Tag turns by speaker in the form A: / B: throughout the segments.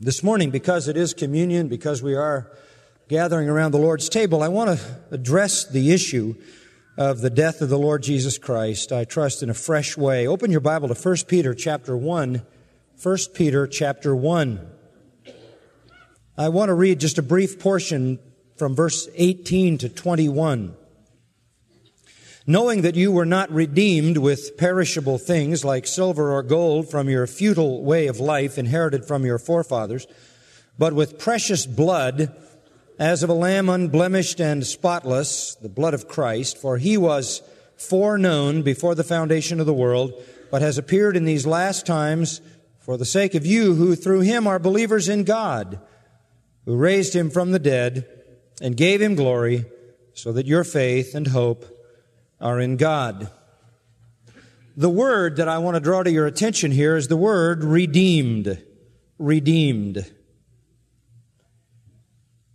A: This morning, because it is communion, because we are gathering around the Lord's table, I want to address the issue of the death of the Lord Jesus Christ. I trust in a fresh way. Open your Bible to 1 Peter chapter 1. 1 Peter chapter 1. I want to read just a brief portion from verse 18 to 21 knowing that you were not redeemed with perishable things like silver or gold from your futile way of life inherited from your forefathers, but with precious blood, as of a lamb unblemished and spotless, the blood of Christ, for he was foreknown before the foundation of the world, but has appeared in these last times for the sake of you who through him are believers in God, who raised him from the dead and gave him glory, so that your faith and hope are in God. The word that I want to draw to your attention here is the word redeemed. Redeemed.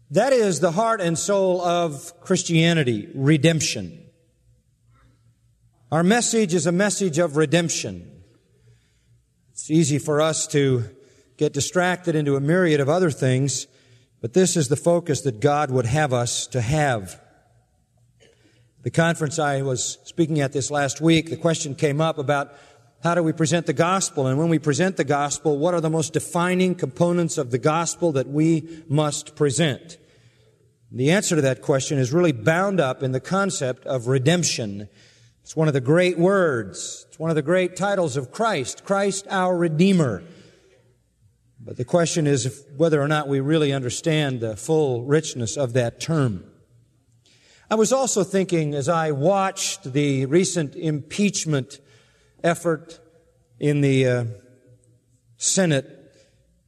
A: That is the heart and soul of Christianity, redemption. Our message is a message of redemption. It's easy for us to get distracted into a myriad of other things, but this is the focus that God would have us to have. The conference I was speaking at this last week, the question came up about how do we present the gospel? And when we present the gospel, what are the most defining components of the gospel that we must present? The answer to that question is really bound up in the concept of redemption. It's one of the great words. It's one of the great titles of Christ. Christ our Redeemer. But the question is whether or not we really understand the full richness of that term. I was also thinking as I watched the recent impeachment effort in the uh, Senate,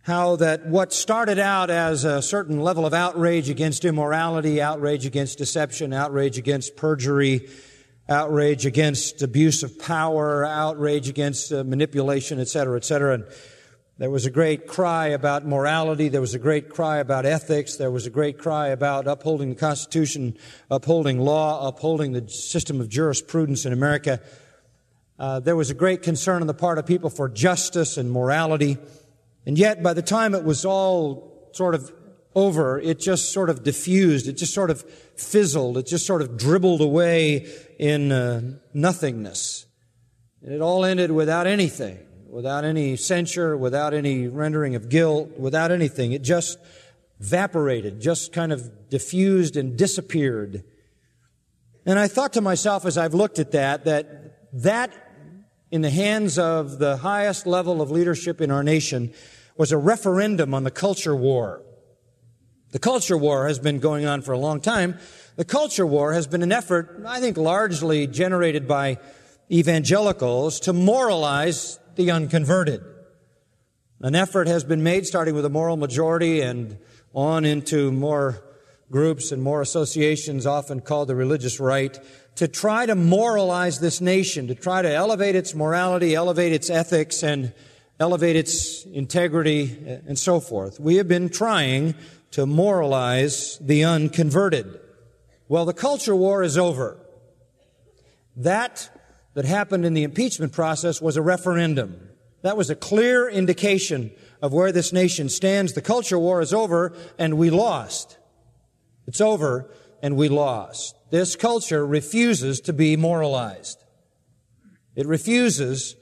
A: how that what started out as a certain level of outrage against immorality, outrage against deception, outrage against perjury, outrage against abuse of power, outrage against uh, manipulation, et cetera, et cetera, there was a great cry about morality. There was a great cry about ethics. There was a great cry about upholding the Constitution, upholding law, upholding the system of jurisprudence in America. Uh, there was a great concern on the part of people for justice and morality. And yet, by the time it was all sort of over, it just sort of diffused. It just sort of fizzled. It just sort of dribbled away in uh, nothingness. And it all ended without anything without any censure, without any rendering of guilt, without anything. It just evaporated, just kind of diffused and disappeared. And I thought to myself as I've looked at that, that that in the hands of the highest level of leadership in our nation was a referendum on the culture war. The culture war has been going on for a long time. The culture war has been an effort, I think largely generated by evangelicals to moralize the unconverted. An effort has been made, starting with a moral majority and on into more groups and more associations, often called the religious right, to try to moralize this nation, to try to elevate its morality, elevate its ethics, and elevate its integrity, and so forth. We have been trying to moralize the unconverted. Well, the culture war is over. That that happened in the impeachment process was a referendum. That was a clear indication of where this nation stands. The culture war is over and we lost. It's over and we lost. This culture refuses to be moralized. It refuses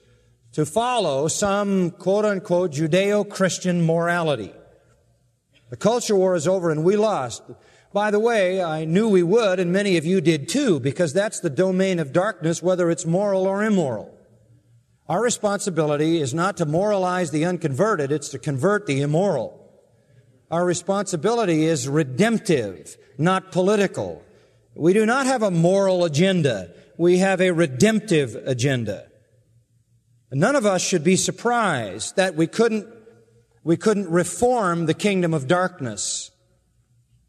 A: to follow some quote unquote Judeo-Christian morality. The culture war is over and we lost. By the way, I knew we would, and many of you did too, because that's the domain of darkness, whether it's moral or immoral. Our responsibility is not to moralize the unconverted, it's to convert the immoral. Our responsibility is redemptive, not political. We do not have a moral agenda. We have a redemptive agenda. none of us should be surprised that we couldn't, we couldn't reform the kingdom of darkness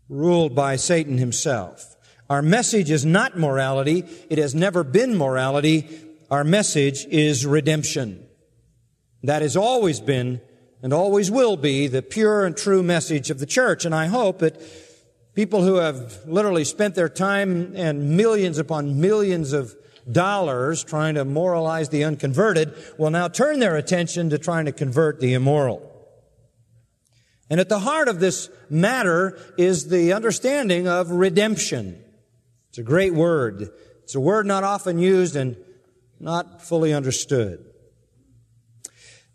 A: ruled by Satan himself. Our message is not morality. It has never been morality. Our message is redemption. That has always been and always will be the pure and true message of the church. And I hope that people who have literally spent their time and millions upon millions of dollars trying to moralize the unconverted will now turn their attention to trying to convert the immoral. And at the heart of this matter is the understanding of redemption. It's a great word. It's a word not often used and not fully understood.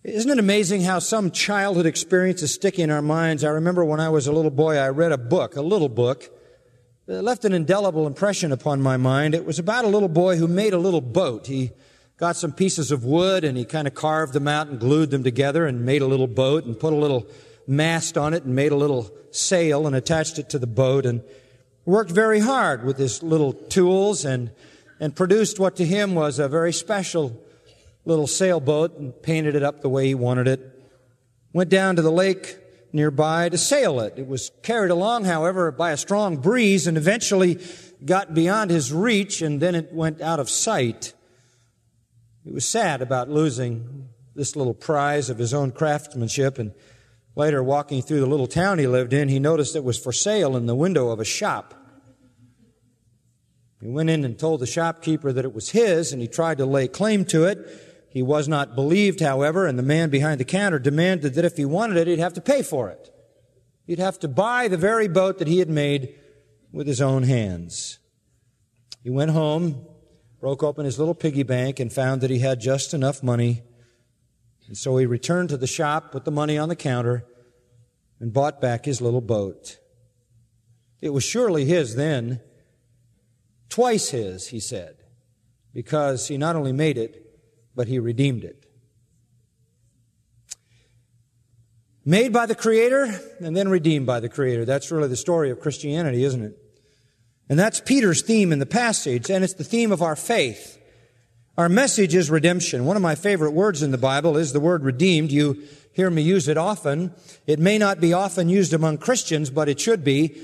A: Isn't it amazing how some childhood experiences stick in our minds? I remember when I was a little boy, I read a book, a little book, that left an indelible impression upon my mind. It was about a little boy who made a little boat. He got some pieces of wood and he kind of carved them out and glued them together and made a little boat and put a little mast on it and made a little sail and attached it to the boat and worked very hard with his little tools and, and produced what to him was a very special little sailboat and painted it up the way he wanted it. Went down to the lake nearby to sail it. It was carried along, however, by a strong breeze and eventually got beyond his reach and then it went out of sight. He was sad about losing this little prize of his own craftsmanship and Later, walking through the little town he lived in, he noticed it was for sale in the window of a shop. He went in and told the shopkeeper that it was his, and he tried to lay claim to it. He was not believed, however, and the man behind the counter demanded that if he wanted it, he'd have to pay for it. He'd have to buy the very boat that he had made with his own hands. He went home, broke open his little piggy bank, and found that he had just enough money and so he returned to the shop, put the money on the counter, and bought back his little boat. It was surely his then, twice his, he said, because he not only made it, but he redeemed it. Made by the Creator and then redeemed by the Creator. That's really the story of Christianity, isn't it? And that's Peter's theme in the passage, and it's the theme of our faith. Our message is redemption. One of my favorite words in the Bible is the word redeemed. You hear me use it often. It may not be often used among Christians, but it should be.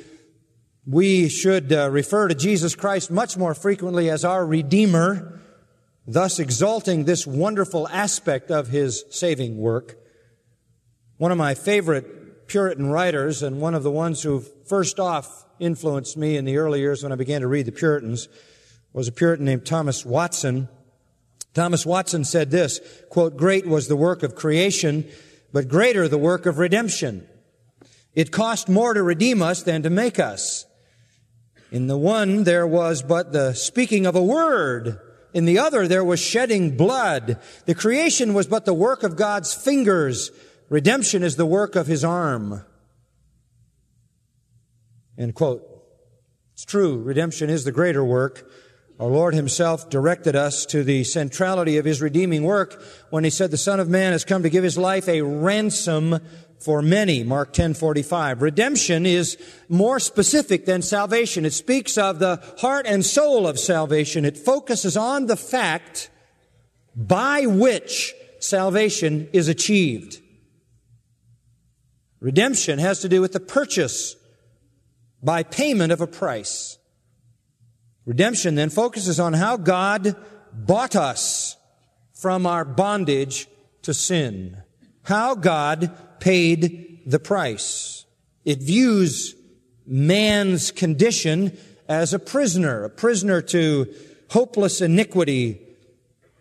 A: We should uh, refer to Jesus Christ much more frequently as our Redeemer, thus exalting this wonderful aspect of His saving work. One of my favorite Puritan writers, and one of the ones who first off influenced me in the early years when I began to read the Puritans, was a Puritan named Thomas Watson. Thomas Watson said this, quote, great was the work of creation, but greater the work of redemption. It cost more to redeem us than to make us. In the one, there was but the speaking of a word. In the other, there was shedding blood. The creation was but the work of God's fingers. Redemption is the work of his arm. End quote. It's true. Redemption is the greater work. Our Lord Himself directed us to the centrality of His redeeming work when He said the Son of Man has come to give His life a ransom for many. Mark 10:45. Redemption is more specific than salvation. It speaks of the heart and soul of salvation. It focuses on the fact by which salvation is achieved. Redemption has to do with the purchase by payment of a price. Redemption then focuses on how God bought us from our bondage to sin. How God paid the price. It views man's condition as a prisoner, a prisoner to hopeless iniquity,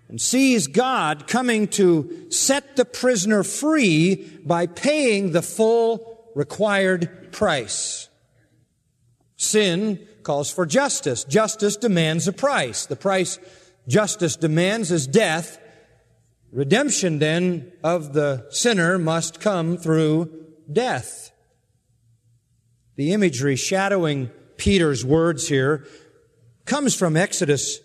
A: and sees God coming to set the prisoner free by paying the full required price. Sin calls for justice. Justice demands a price. The price justice demands is death. Redemption then of the sinner must come through death. The imagery shadowing Peter's words here comes from Exodus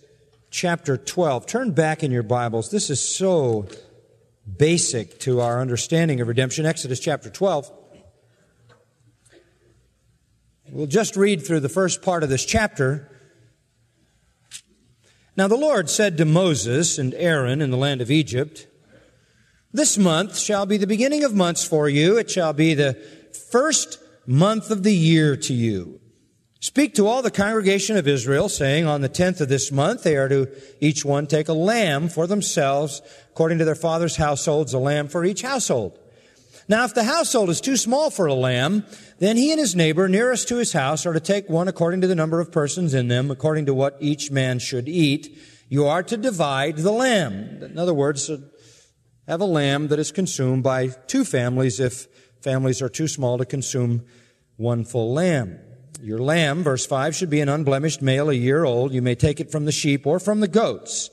A: chapter 12. Turn back in your Bibles. This is so basic to our understanding of redemption. Exodus chapter 12. We'll just read through the first part of this chapter. Now the Lord said to Moses and Aaron in the land of Egypt, This month shall be the beginning of months for you. It shall be the first month of the year to you. Speak to all the congregation of Israel, saying, On the tenth of this month they are to each one take a lamb for themselves, according to their father's households, a lamb for each household. Now, if the household is too small for a lamb, then he and his neighbor nearest to his house are to take one according to the number of persons in them, according to what each man should eat. You are to divide the lamb. In other words, uh, have a lamb that is consumed by two families if families are too small to consume one full lamb. Your lamb, verse 5, should be an unblemished male a year old. You may take it from the sheep or from the goats.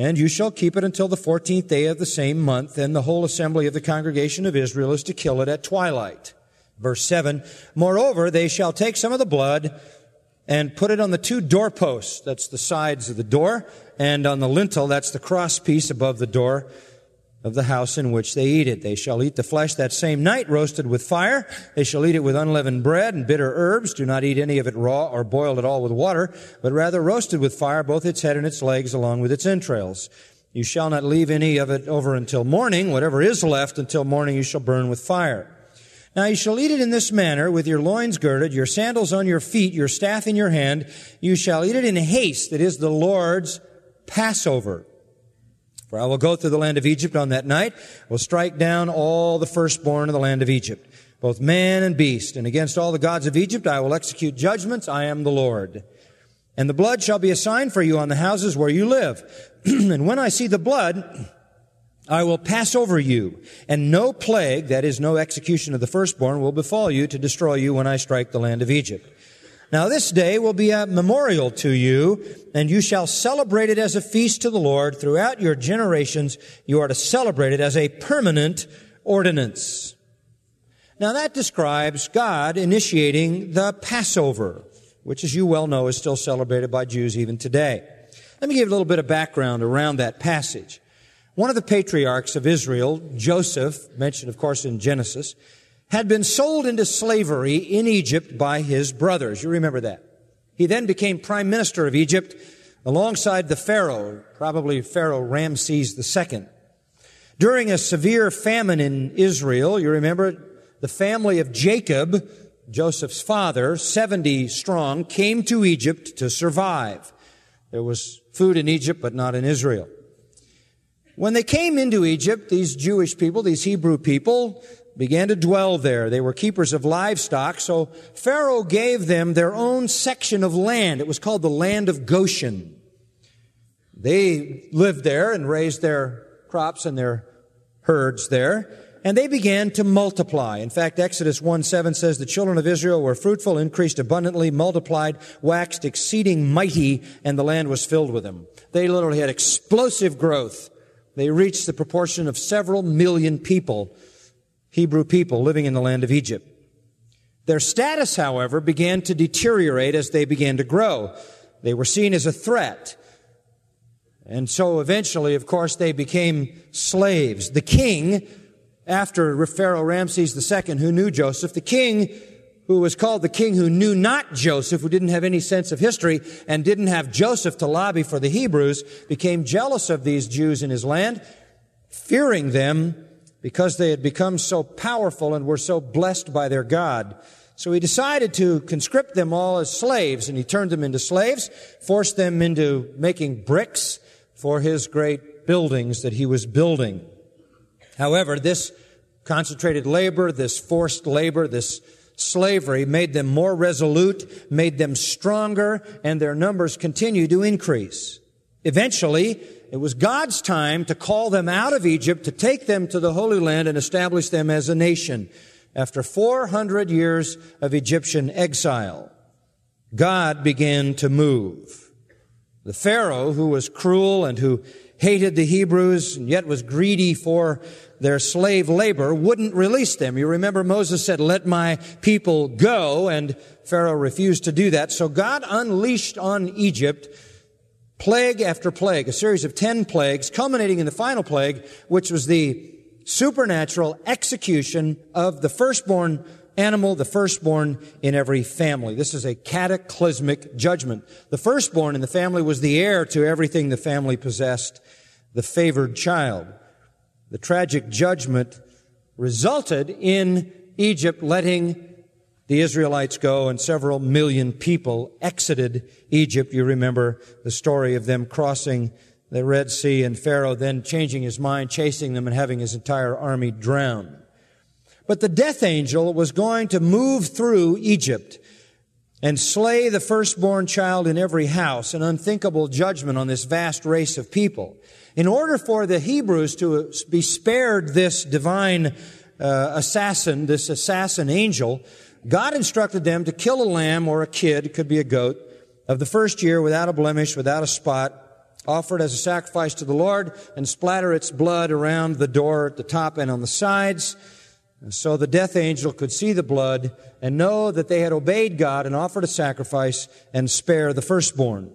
A: And you shall keep it until the fourteenth day of the same month, and the whole assembly of the congregation of Israel is to kill it at twilight. Verse 7, Moreover, they shall take some of the blood and put it on the two doorposts, that's the sides of the door, and on the lintel, that's the cross piece above the door of the house in which they eat it. They shall eat the flesh that same night, roasted with fire. They shall eat it with unleavened bread and bitter herbs. Do not eat any of it raw or boiled at all with water, but rather roasted with fire, both its head and its legs, along with its entrails. You shall not leave any of it over until morning. Whatever is left until morning you shall burn with fire. Now you shall eat it in this manner, with your loins girded, your sandals on your feet, your staff in your hand. You shall eat it in haste. That is the Lord's Passover. For I will go through the land of Egypt on that night, will strike down all the firstborn of the land of Egypt, both man and beast, and against all the gods of Egypt I will execute judgments. I am the Lord. And the blood shall be a sign for you on the houses where you live. and when I see the blood, I will pass over you, and no plague, that is, no execution of the firstborn, will befall you to destroy you when I strike the land of Egypt. Now this day will be a memorial to you, and you shall celebrate it as a feast to the Lord throughout your generations. You are to celebrate it as a permanent ordinance. Now that describes God initiating the Passover, which as you well know is still celebrated by Jews even today. Let me give a little bit of background around that passage. One of the patriarchs of Israel, Joseph, mentioned of course in Genesis, had been sold into slavery in Egypt by his brothers. You remember that. He then became prime minister of Egypt alongside the Pharaoh, probably Pharaoh Ramses II. During a severe famine in Israel, you remember the family of Jacob, Joseph's father, 70 strong, came to Egypt to survive. There was food in Egypt, but not in Israel. When they came into Egypt, these Jewish people, these Hebrew people, began to dwell there. They were keepers of livestock, so Pharaoh gave them their own section of land. It was called the land of Goshen. They lived there and raised their crops and their herds there, and they began to multiply. In fact, Exodus 1 7 says the children of Israel were fruitful, increased abundantly, multiplied, waxed exceeding mighty, and the land was filled with them. They literally had explosive growth. They reached the proportion of several million people Hebrew people living in the land of Egypt. Their status, however, began to deteriorate as they began to grow. They were seen as a threat. And so eventually, of course, they became slaves. The king, after Pharaoh Ramses II, who knew Joseph, the king who was called the king who knew not Joseph, who didn't have any sense of history and didn't have Joseph to lobby for the Hebrews, became jealous of these Jews in his land, fearing them because they had become so powerful and were so blessed by their God. So he decided to conscript them all as slaves, and he turned them into slaves, forced them into making bricks for his great buildings that he was building. However, this concentrated labor, this forced labor, this slavery made them more resolute, made them stronger, and their numbers continued to increase. Eventually, it was God's time to call them out of Egypt, to take them to the Holy Land and establish them as a nation. After 400 years of Egyptian exile, God began to move. The Pharaoh, who was cruel and who hated the Hebrews and yet was greedy for their slave labor, wouldn't release them. You remember Moses said, let my people go, and Pharaoh refused to do that. So God unleashed on Egypt plague after plague, a series of ten plagues, culminating in the final plague, which was the supernatural execution of the firstborn animal, the firstborn in every family. This is a cataclysmic judgment. The firstborn in the family was the heir to everything the family possessed, the favored child. The tragic judgment resulted in Egypt letting the Israelites go and several million people exited Egypt. You remember the story of them crossing the Red Sea and Pharaoh then changing his mind, chasing them and having his entire army drown. But the death angel was going to move through Egypt and slay the firstborn child in every house, an unthinkable judgment on this vast race of people. In order for the Hebrews to be spared this divine uh, assassin, this assassin angel, God instructed them to kill a lamb or a kid, it could be a goat, of the first year without a blemish, without a spot, offered as a sacrifice to the Lord, and splatter its blood around the door at the top and on the sides. So the death angel could see the blood and know that they had obeyed God and offered a sacrifice and spare the firstborn.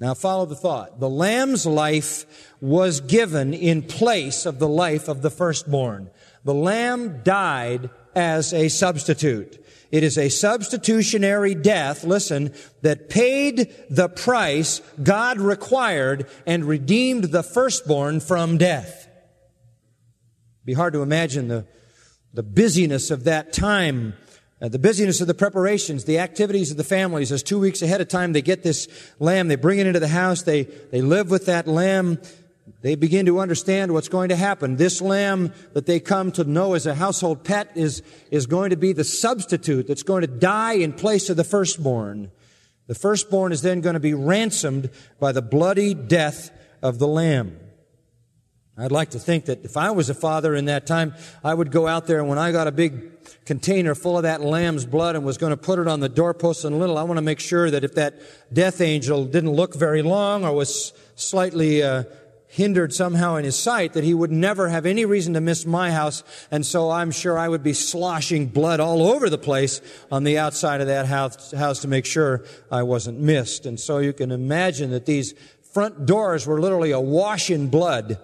A: Now follow the thought. The lamb's life was given in place of the life of the firstborn. The lamb died as a substitute. It is a substitutionary death, listen, that paid the price God required and redeemed the firstborn from death. It'd be hard to imagine the the busyness of that time, uh, the busyness of the preparations, the activities of the families, as two weeks ahead of time they get this lamb, they bring it into the house, they, they live with that lamb, they begin to understand what's going to happen. This lamb that they come to know as a household pet is, is going to be the substitute that's going to die in place of the firstborn. The firstborn is then going to be ransomed by the bloody death of the lamb. I'd like to think that if I was a father in that time, I would go out there and when I got a big container full of that lamb's blood and was going to put it on the doorpost and little, I want to make sure that if that death angel didn't look very long or was slightly uh, hindered somehow in his sight, that he would never have any reason to miss my house. And so I'm sure I would be sloshing blood all over the place on the outside of that house, house to make sure I wasn't missed. And so you can imagine that these front doors were literally awash in blood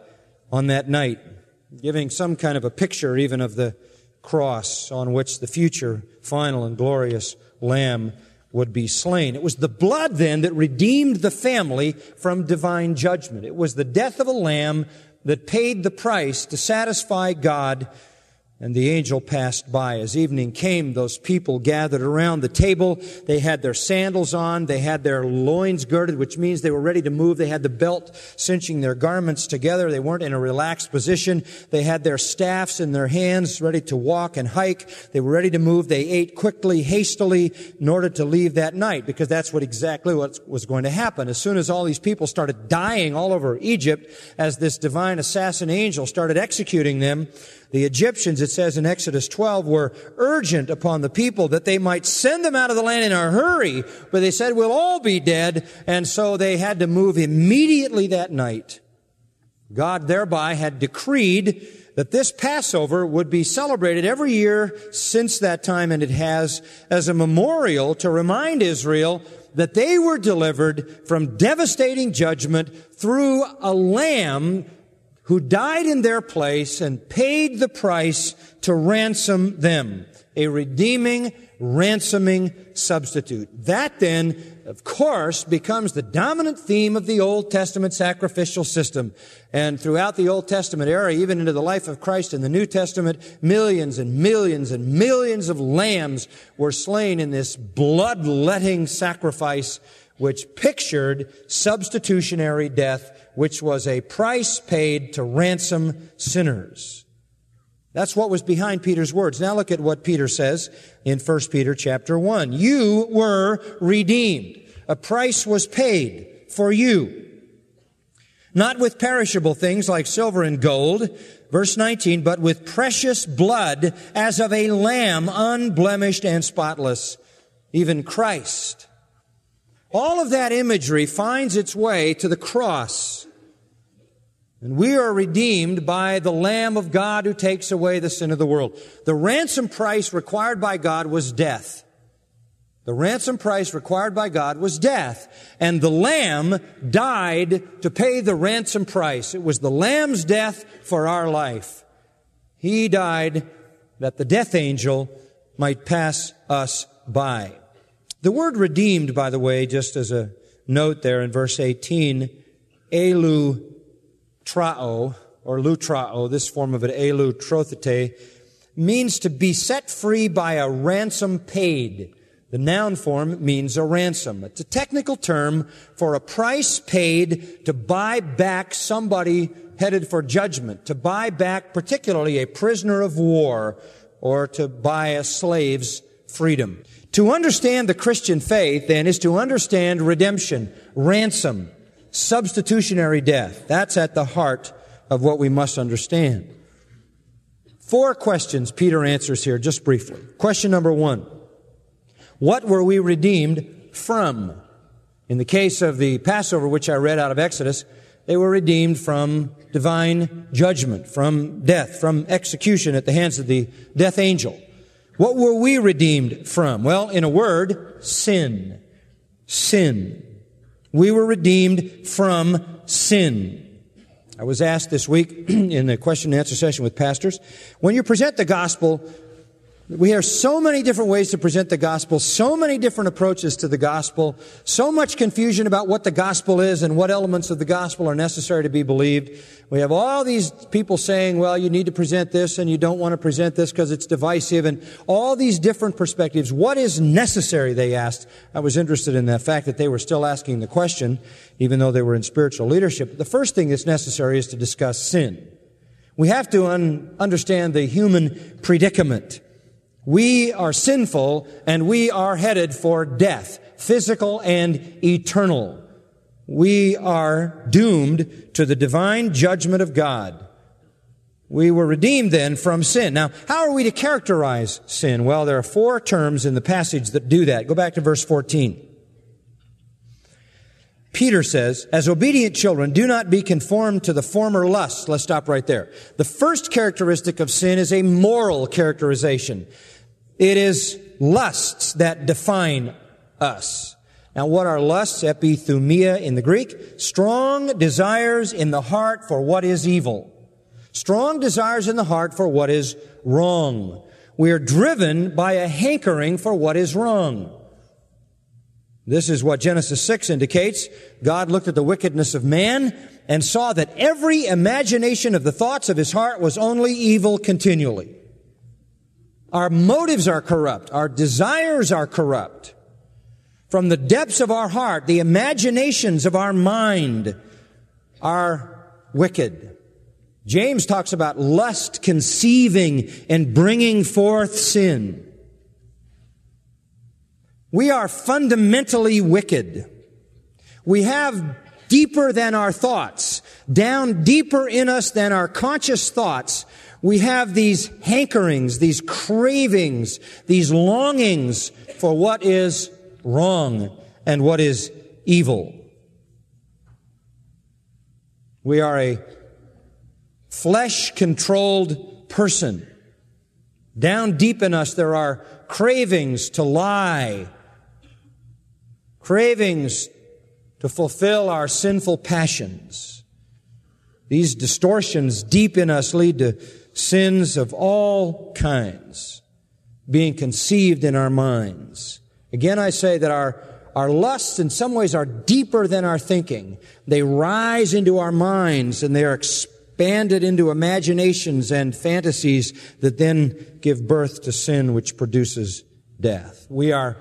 A: on that night, giving some kind of a picture even of the cross on which the future, final, and glorious Lamb would be slain. It was the blood then that redeemed the family from divine judgment. It was the death of a lamb that paid the price to satisfy God and the angel passed by. As evening came, those people gathered around the table. They had their sandals on. They had their loins girded, which means they were ready to move. They had the belt cinching their garments together. They weren't in a relaxed position. They had their staffs in their hands, ready to walk and hike. They were ready to move. They ate quickly, hastily, in order to leave that night, because that's what exactly what was going to happen. As soon as all these people started dying all over Egypt, as this divine assassin angel started executing them, the Egyptians, it says in Exodus 12, were urgent upon the people that they might send them out of the land in a hurry, but they said, we'll all be dead, and so they had to move immediately that night. God thereby had decreed that this Passover would be celebrated every year since that time, and it has as a memorial to remind Israel that they were delivered from devastating judgment through a lamb who died in their place and paid the price to ransom them. A redeeming, ransoming substitute. That then, of course, becomes the dominant theme of the Old Testament sacrificial system. And throughout the Old Testament era, even into the life of Christ in the New Testament, millions and millions and millions of lambs were slain in this bloodletting sacrifice which pictured substitutionary death which was a price paid to ransom sinners. That's what was behind Peter's words. Now look at what Peter says in 1 Peter chapter 1. You were redeemed. A price was paid for you. Not with perishable things like silver and gold, verse 19, but with precious blood as of a lamb unblemished and spotless, even Christ. All of that imagery finds its way to the cross. And we are redeemed by the Lamb of God who takes away the sin of the world. The ransom price required by God was death. The ransom price required by God was death. And the Lamb died to pay the ransom price. It was the Lamb's death for our life. He died that the death angel might pass us by. The word redeemed, by the way, just as a note there in verse 18, elu trao, or lutrao, this form of it, elu trothete, means to be set free by a ransom paid. The noun form means a ransom. It's a technical term for a price paid to buy back somebody headed for judgment, to buy back particularly a prisoner of war, or to buy a slave's freedom. To understand the Christian faith, then, is to understand redemption, ransom, substitutionary death. That's at the heart of what we must understand. Four questions Peter answers here, just briefly. Question number one. What were we redeemed from? In the case of the Passover, which I read out of Exodus, they were redeemed from divine judgment, from death, from execution at the hands of the death angel. What were we redeemed from? Well, in a word, sin. Sin. We were redeemed from sin. I was asked this week in the question and answer session with pastors, when you present the gospel, we hear so many different ways to present the gospel, so many different approaches to the gospel, so much confusion about what the gospel is and what elements of the gospel are necessary to be believed. We have all these people saying, well, you need to present this and you don't want to present this because it's divisive and all these different perspectives. What is necessary, they asked. I was interested in the fact that they were still asking the question, even though they were in spiritual leadership. The first thing that's necessary is to discuss sin. We have to un- understand the human predicament. We are sinful and we are headed for death, physical and eternal. We are doomed to the divine judgment of God. We were redeemed then from sin. Now, how are we to characterize sin? Well, there are four terms in the passage that do that. Go back to verse 14. Peter says, as obedient children, do not be conformed to the former lusts. Let's stop right there. The first characteristic of sin is a moral characterization. It is lusts that define us. Now, what are lusts? Epithumia in the Greek. Strong desires in the heart for what is evil. Strong desires in the heart for what is wrong. We are driven by a hankering for what is wrong. This is what Genesis 6 indicates. God looked at the wickedness of man and saw that every imagination of the thoughts of his heart was only evil continually. Our motives are corrupt. Our desires are corrupt. From the depths of our heart, the imaginations of our mind are wicked. James talks about lust conceiving and bringing forth sin. We are fundamentally wicked. We have deeper than our thoughts, down deeper in us than our conscious thoughts, we have these hankerings, these cravings, these longings for what is wrong and what is evil. We are a flesh controlled person. Down deep in us, there are cravings to lie, cravings to fulfill our sinful passions. These distortions deep in us lead to sins of all kinds being conceived in our minds. Again, I say that our, our lusts in some ways are deeper than our thinking. They rise into our minds and they are expanded into imaginations and fantasies that then give birth to sin which produces death. We are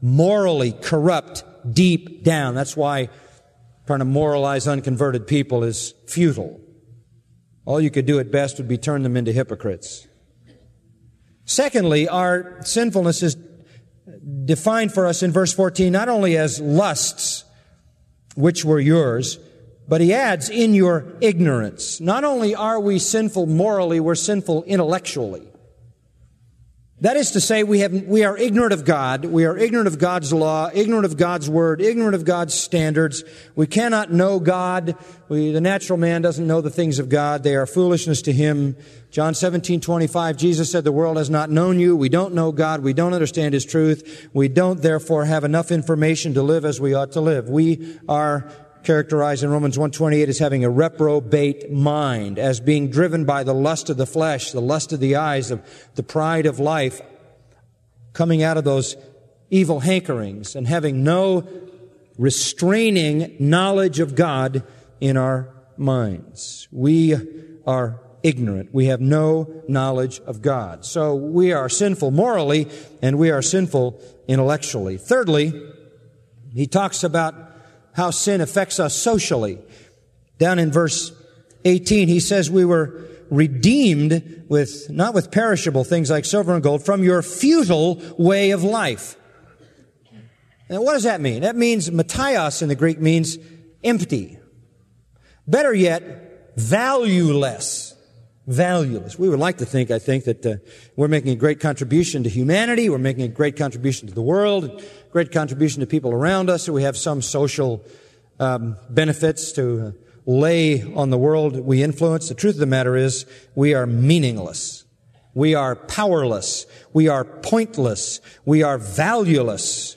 A: morally corrupt deep down. That's why trying to moralize unconverted people is futile. All you could do at best would be turn them into hypocrites. Secondly, our sinfulness is defined for us in verse 14 not only as lusts, which were yours, but he adds, in your ignorance. Not only are we sinful morally, we're sinful intellectually. That is to say, we, have, we are ignorant of God. We are ignorant of God's law, ignorant of God's word, ignorant of God's standards. We cannot know God. We, the natural man doesn't know the things of God. They are foolishness to him. John 17, 25, Jesus said, the world has not known you. We don't know God. We don't understand his truth. We don't therefore have enough information to live as we ought to live. We are characterized in Romans 128 as having a reprobate mind, as being driven by the lust of the flesh, the lust of the eyes, of the pride of life, coming out of those evil hankerings and having no restraining knowledge of God in our minds. We are ignorant. We have no knowledge of God. So we are sinful morally and we are sinful intellectually. Thirdly, he talks about how sin affects us socially. Down in verse 18, he says we were redeemed with, not with perishable things like silver and gold, from your futile way of life. And what does that mean? That means, mataios in the Greek means empty. Better yet, valueless. valueless. We would like to think, I think, that uh, we're making a great contribution to humanity, we're making a great contribution to the world, great contribution to people around us, we have some social um, benefits to lay on the world we influence. The truth of the matter is, we are meaningless. We are powerless. We are pointless. We are valueless.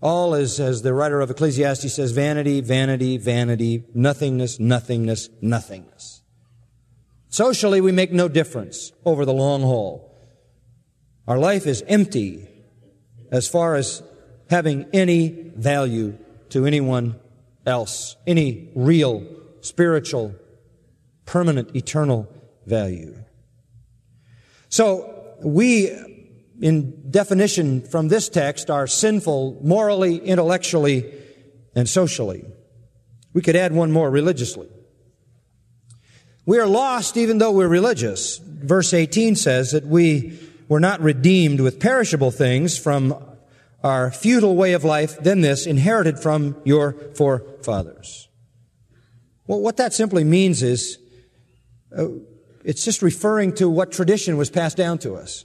A: All is, as the writer of Ecclesiastes says, vanity, vanity, vanity, nothingness, nothingness, nothingness. Socially, we make no difference over the long haul. Our life is empty as far as having any value to anyone else, any real, spiritual, permanent, eternal value. So we, in definition from this text, are sinful morally, intellectually, and socially. We could add one more religiously. We are lost even though we're religious. Verse 18 says that we were not redeemed with perishable things from our futile way of life than this inherited from your forefathers. Well, what that simply means is uh, it's just referring to what tradition was passed down to us.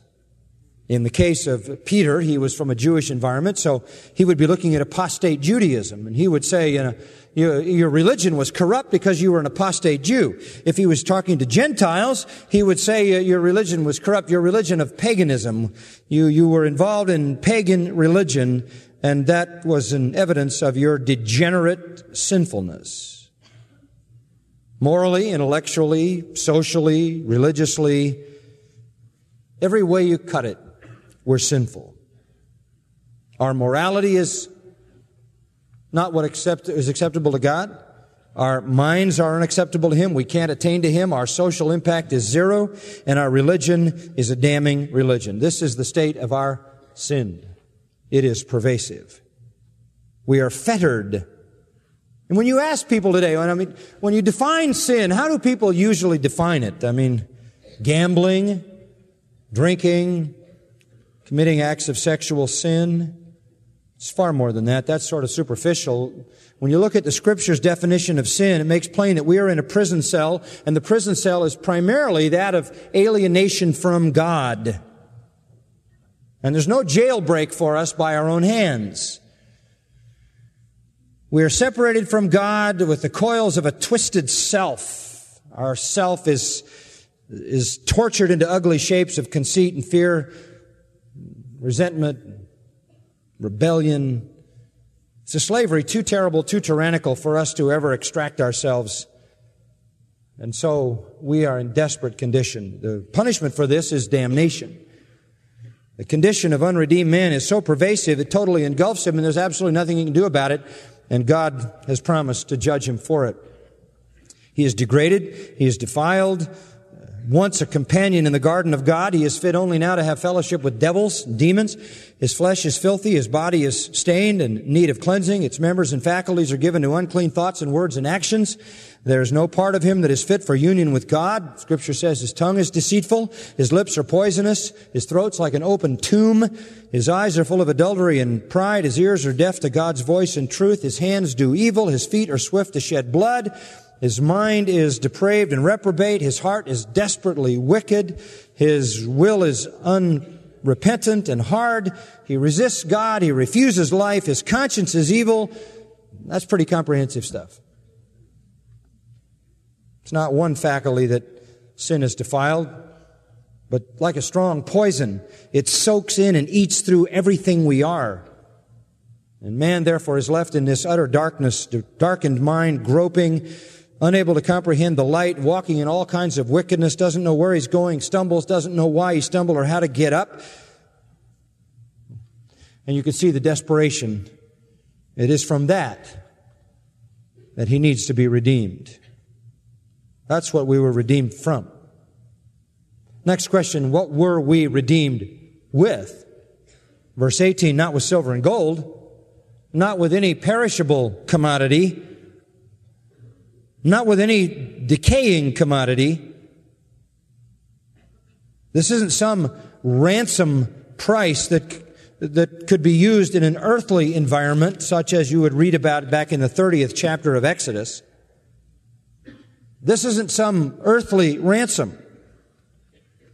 A: In the case of Peter, he was from a Jewish environment, so he would be looking at apostate Judaism, and he would say, you know, your, your, religion was corrupt because you were an apostate Jew. If he was talking to Gentiles, he would say your religion was corrupt, your religion of paganism. You, you were involved in pagan religion, and that was an evidence of your degenerate sinfulness morally, intellectually, socially, religiously, every way you cut it, we're sinful. Our morality is not what accept, is acceptable to God. Our minds are unacceptable to Him. We can't attain to Him. Our social impact is zero, and our religion is a damning religion. This is the state of our sin. It is pervasive. We are fettered and when you ask people today, I mean, when you define sin, how do people usually define it? I mean, gambling, drinking, committing acts of sexual sin. It's far more than that. That's sort of superficial. When you look at the scripture's definition of sin, it makes plain that we are in a prison cell, and the prison cell is primarily that of alienation from God. And there's no jailbreak for us by our own hands. We are separated from God with the coils of a twisted self. Our self is, is tortured into ugly shapes of conceit and fear, resentment, rebellion. It's a slavery too terrible, too tyrannical for us to ever extract ourselves. And so we are in desperate condition. The punishment for this is damnation. The condition of unredeemed man is so pervasive, it totally engulfs him, and there's absolutely nothing he can do about it and God has promised to judge him for it. He is degraded, he is defiled. Once a companion in the garden of God, he is fit only now to have fellowship with devils, demons. His flesh is filthy, his body is stained and need of cleansing. Its members and faculties are given to unclean thoughts and words and actions. There is no part of him that is fit for union with God. Scripture says his tongue is deceitful, his lips are poisonous, his throat's like an open tomb, his eyes are full of adultery and pride, his ears are deaf to God's voice and truth, his hands do evil, his feet are swift to shed blood, his mind is depraved and reprobate, his heart is desperately wicked, his will is unrepentant and hard, he resists God, he refuses life, his conscience is evil. That's pretty comprehensive stuff. It's not one faculty that sin has defiled, but like a strong poison, it soaks in and eats through everything we are. And man, therefore, is left in this utter darkness, darkened mind, groping, unable to comprehend the light, walking in all kinds of wickedness, doesn't know where he's going, stumbles, doesn't know why he stumbled or how to get up. And you can see the desperation. It is from that that he needs to be redeemed. That's what we were redeemed from. Next question, what were we redeemed with? Verse 18, not with silver and gold, not with any perishable commodity, not with any decaying commodity. This isn't some ransom price that, that could be used in an earthly environment, such as you would read about back in the 30th chapter of Exodus. This isn't some earthly ransom.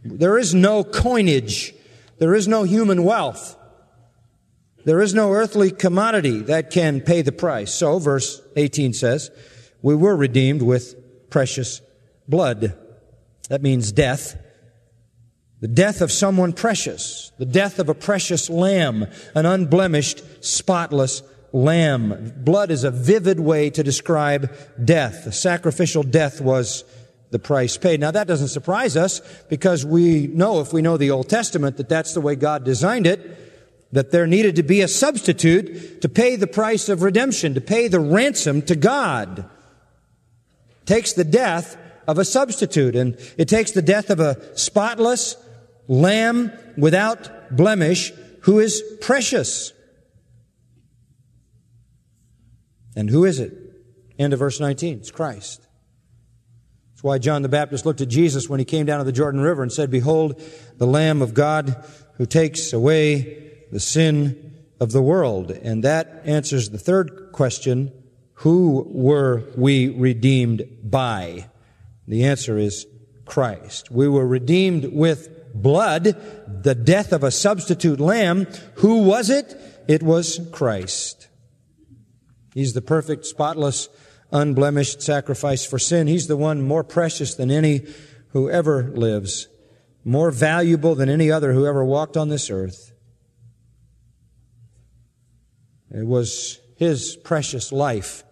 A: There is no coinage. There is no human wealth. There is no earthly commodity that can pay the price. So, verse 18 says, we were redeemed with precious blood. That means death. The death of someone precious. The death of a precious lamb. An unblemished, spotless lamb. Blood is a vivid way to describe death. The sacrificial death was the price paid. Now that doesn't surprise us because we know, if we know the Old Testament, that that's the way God designed it, that there needed to be a substitute to pay the price of redemption, to pay the ransom to God. Takes the death of a substitute and it takes the death of a spotless lamb without blemish who is precious. And who is it? End of verse 19. It's Christ. That's why John the Baptist looked at Jesus when he came down to the Jordan River and said, Behold, the Lamb of God who takes away the sin of the world. And that answers the third question, who were we redeemed by? The answer is Christ. We were redeemed with blood, the death of a substitute lamb. Who was it? It was Christ. He's the perfect, spotless, unblemished sacrifice for sin. He's the one more precious than any who ever lives, more valuable than any other who ever walked on this earth. It was His precious life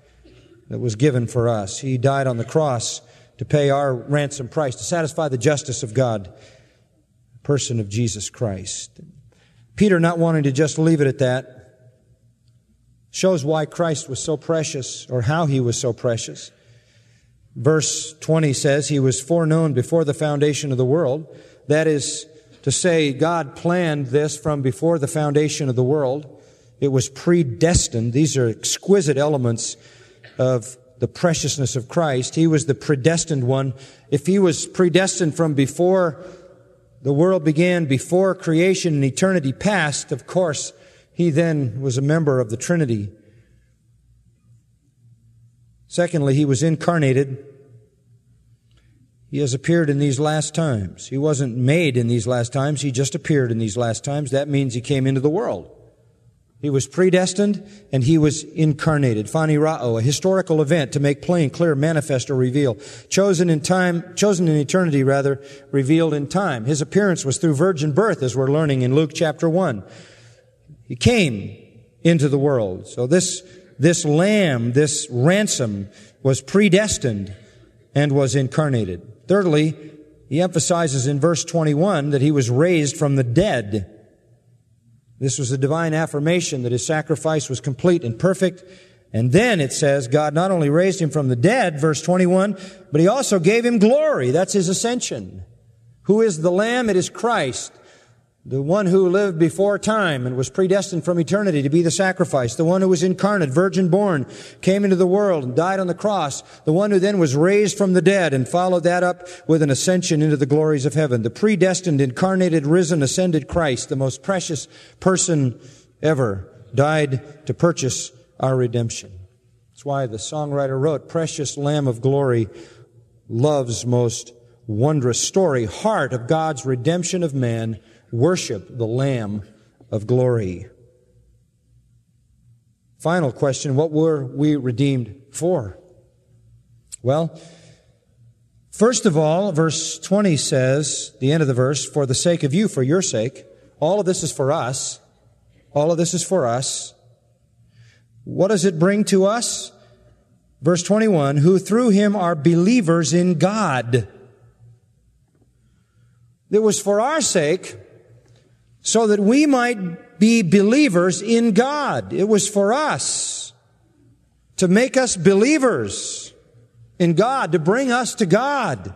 A: that was given for us. He died on the cross to pay our ransom price, to satisfy the justice of God, person of Jesus Christ. Peter, not wanting to just leave it at that, shows why Christ was so precious or how he was so precious. Verse 20 says he was foreknown before the foundation of the world. That is to say, God planned this from before the foundation of the world. It was predestined. These are exquisite elements of the preciousness of Christ. He was the predestined one. If he was predestined from before the world began, before creation and eternity past, of course, he then was a member of the Trinity. Secondly, he was incarnated. He has appeared in these last times. He wasn't made in these last times. He just appeared in these last times. That means he came into the world. He was predestined and he was incarnated. Phaneroo, a historical event to make plain, clear, manifest, or reveal. Chosen in time, chosen in eternity rather, revealed in time. His appearance was through virgin birth as we're learning in Luke chapter 1. He came into the world. So this, this lamb, this ransom was predestined and was incarnated. Thirdly, he emphasizes in verse 21 that he was raised from the dead. This was a divine affirmation that his sacrifice was complete and perfect. And then it says God not only raised him from the dead, verse 21, but he also gave him glory. That's his ascension. Who is the Lamb? It is Christ. The one who lived before time and was predestined from eternity to be the sacrifice. The one who was incarnate, virgin born, came into the world and died on the cross. The one who then was raised from the dead and followed that up with an ascension into the glories of heaven. The predestined, incarnated, risen, ascended Christ, the most precious person ever, died to purchase our redemption. That's why the songwriter wrote, Precious Lamb of Glory, love's most wondrous story, heart of God's redemption of man, worship the Lamb of glory. Final question What were we redeemed for? Well, first of all, verse 20 says, the end of the verse, for the sake of you, for your sake. All of this is for us. All of this is for us. What does it bring to us? Verse 21, who through him are believers in God. It was for our sake so that we might be believers in God. It was for us to make us believers in God, to bring us to God,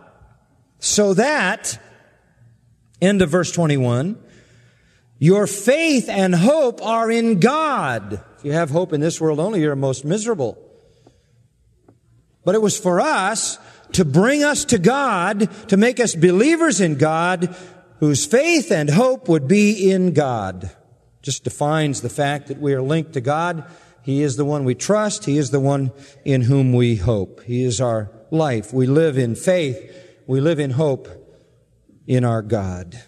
A: so that, end of verse 21, your faith and hope are in God. If you have hope in this world only, you're most miserable. But it was for us to bring us to God, to make us believers in God, whose faith and hope would be in God. Just defines the fact that we are linked to God. He is the one we trust. He is the one in whom we hope. He is our life. We live in faith. We live in hope in our God.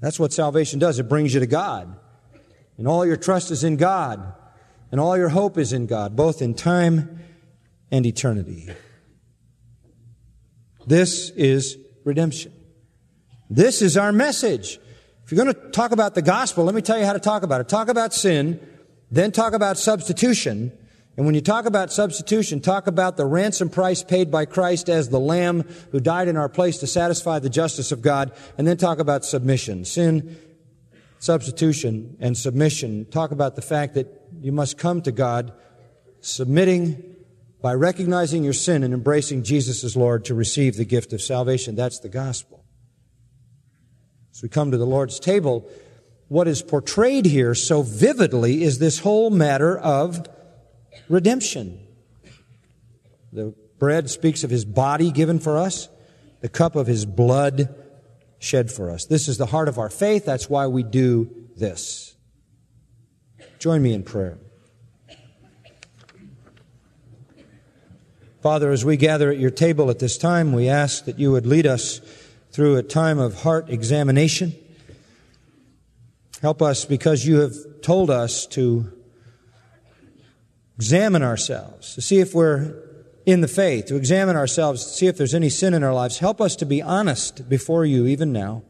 A: That's what salvation does. It brings you to God. And all your trust is in God. And all your hope is in God, both in time and eternity. This is redemption. This is our message. If you're going to talk about the gospel, let me tell you how to talk about it. Talk about sin, then talk about substitution. And when you talk about substitution, talk about the ransom price paid by Christ as the lamb who died in our place to satisfy the justice of God. And then talk about submission. Sin, substitution, and submission. Talk about the fact that you must come to God submitting by recognizing your sin and embracing Jesus as Lord to receive the gift of salvation. That's the gospel. As we come to the Lord's table, what is portrayed here so vividly is this whole matter of redemption. The bread speaks of his body given for us, the cup of his blood shed for us. This is the heart of our faith. That's why we do this. Join me in prayer. Father, as we gather at your table at this time, we ask that you would lead us through a time of heart examination. Help us because you have told us to examine ourselves, to see if we're in the faith, to examine ourselves, to see if there's any sin in our lives. Help us to be honest before you even now.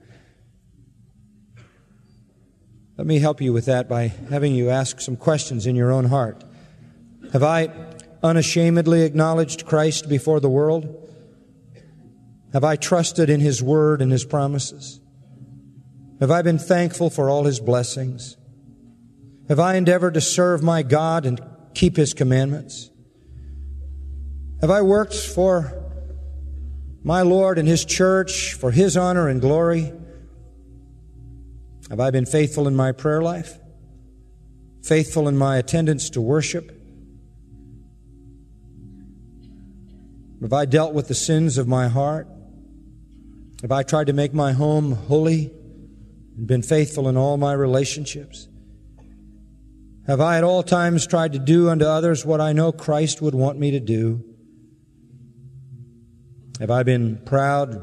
A: Let me help you with that by having you ask some questions in your own heart. Have I unashamedly acknowledged Christ before the world? Have I trusted in His Word and His promises? Have I been thankful for all His blessings? Have I endeavored to serve my God and keep His commandments? Have I worked for my Lord and His church for His honor and glory? Have I been faithful in my prayer life? Faithful in my attendance to worship? Have I dealt with the sins of my heart? Have I tried to make my home holy and been faithful in all my relationships? Have I at all times tried to do unto others what I know Christ would want me to do? Have I been proud,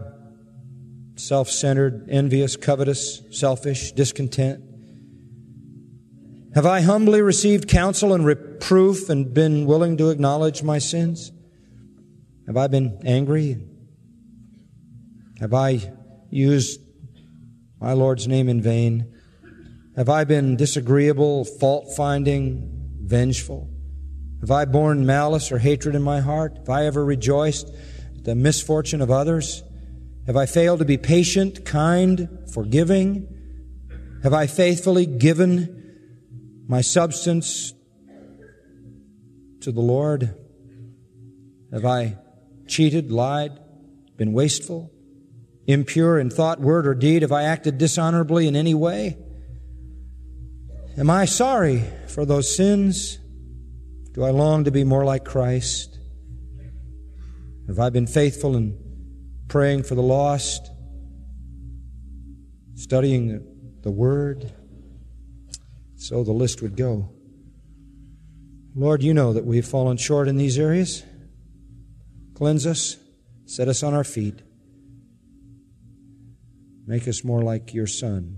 A: self centered, envious, covetous, selfish, discontent? Have I humbly received counsel and reproof and been willing to acknowledge my sins? Have I been angry? Have I used my Lord's name in vain? Have I been disagreeable, fault finding, vengeful? Have I borne malice or hatred in my heart? Have I ever rejoiced at the misfortune of others? Have I failed to be patient, kind, forgiving? Have I faithfully given my substance to the Lord? Have I cheated, lied, been wasteful, impure in thought, word, or deed? Have I acted dishonorably in any way? Am I sorry for those sins? Do I long to be more like Christ? Have I been faithful in praying for the lost, studying the Word? So the list would go. Lord, you know that we've fallen short in these areas. Cleanse us, set us on our feet. Make us more like your Son.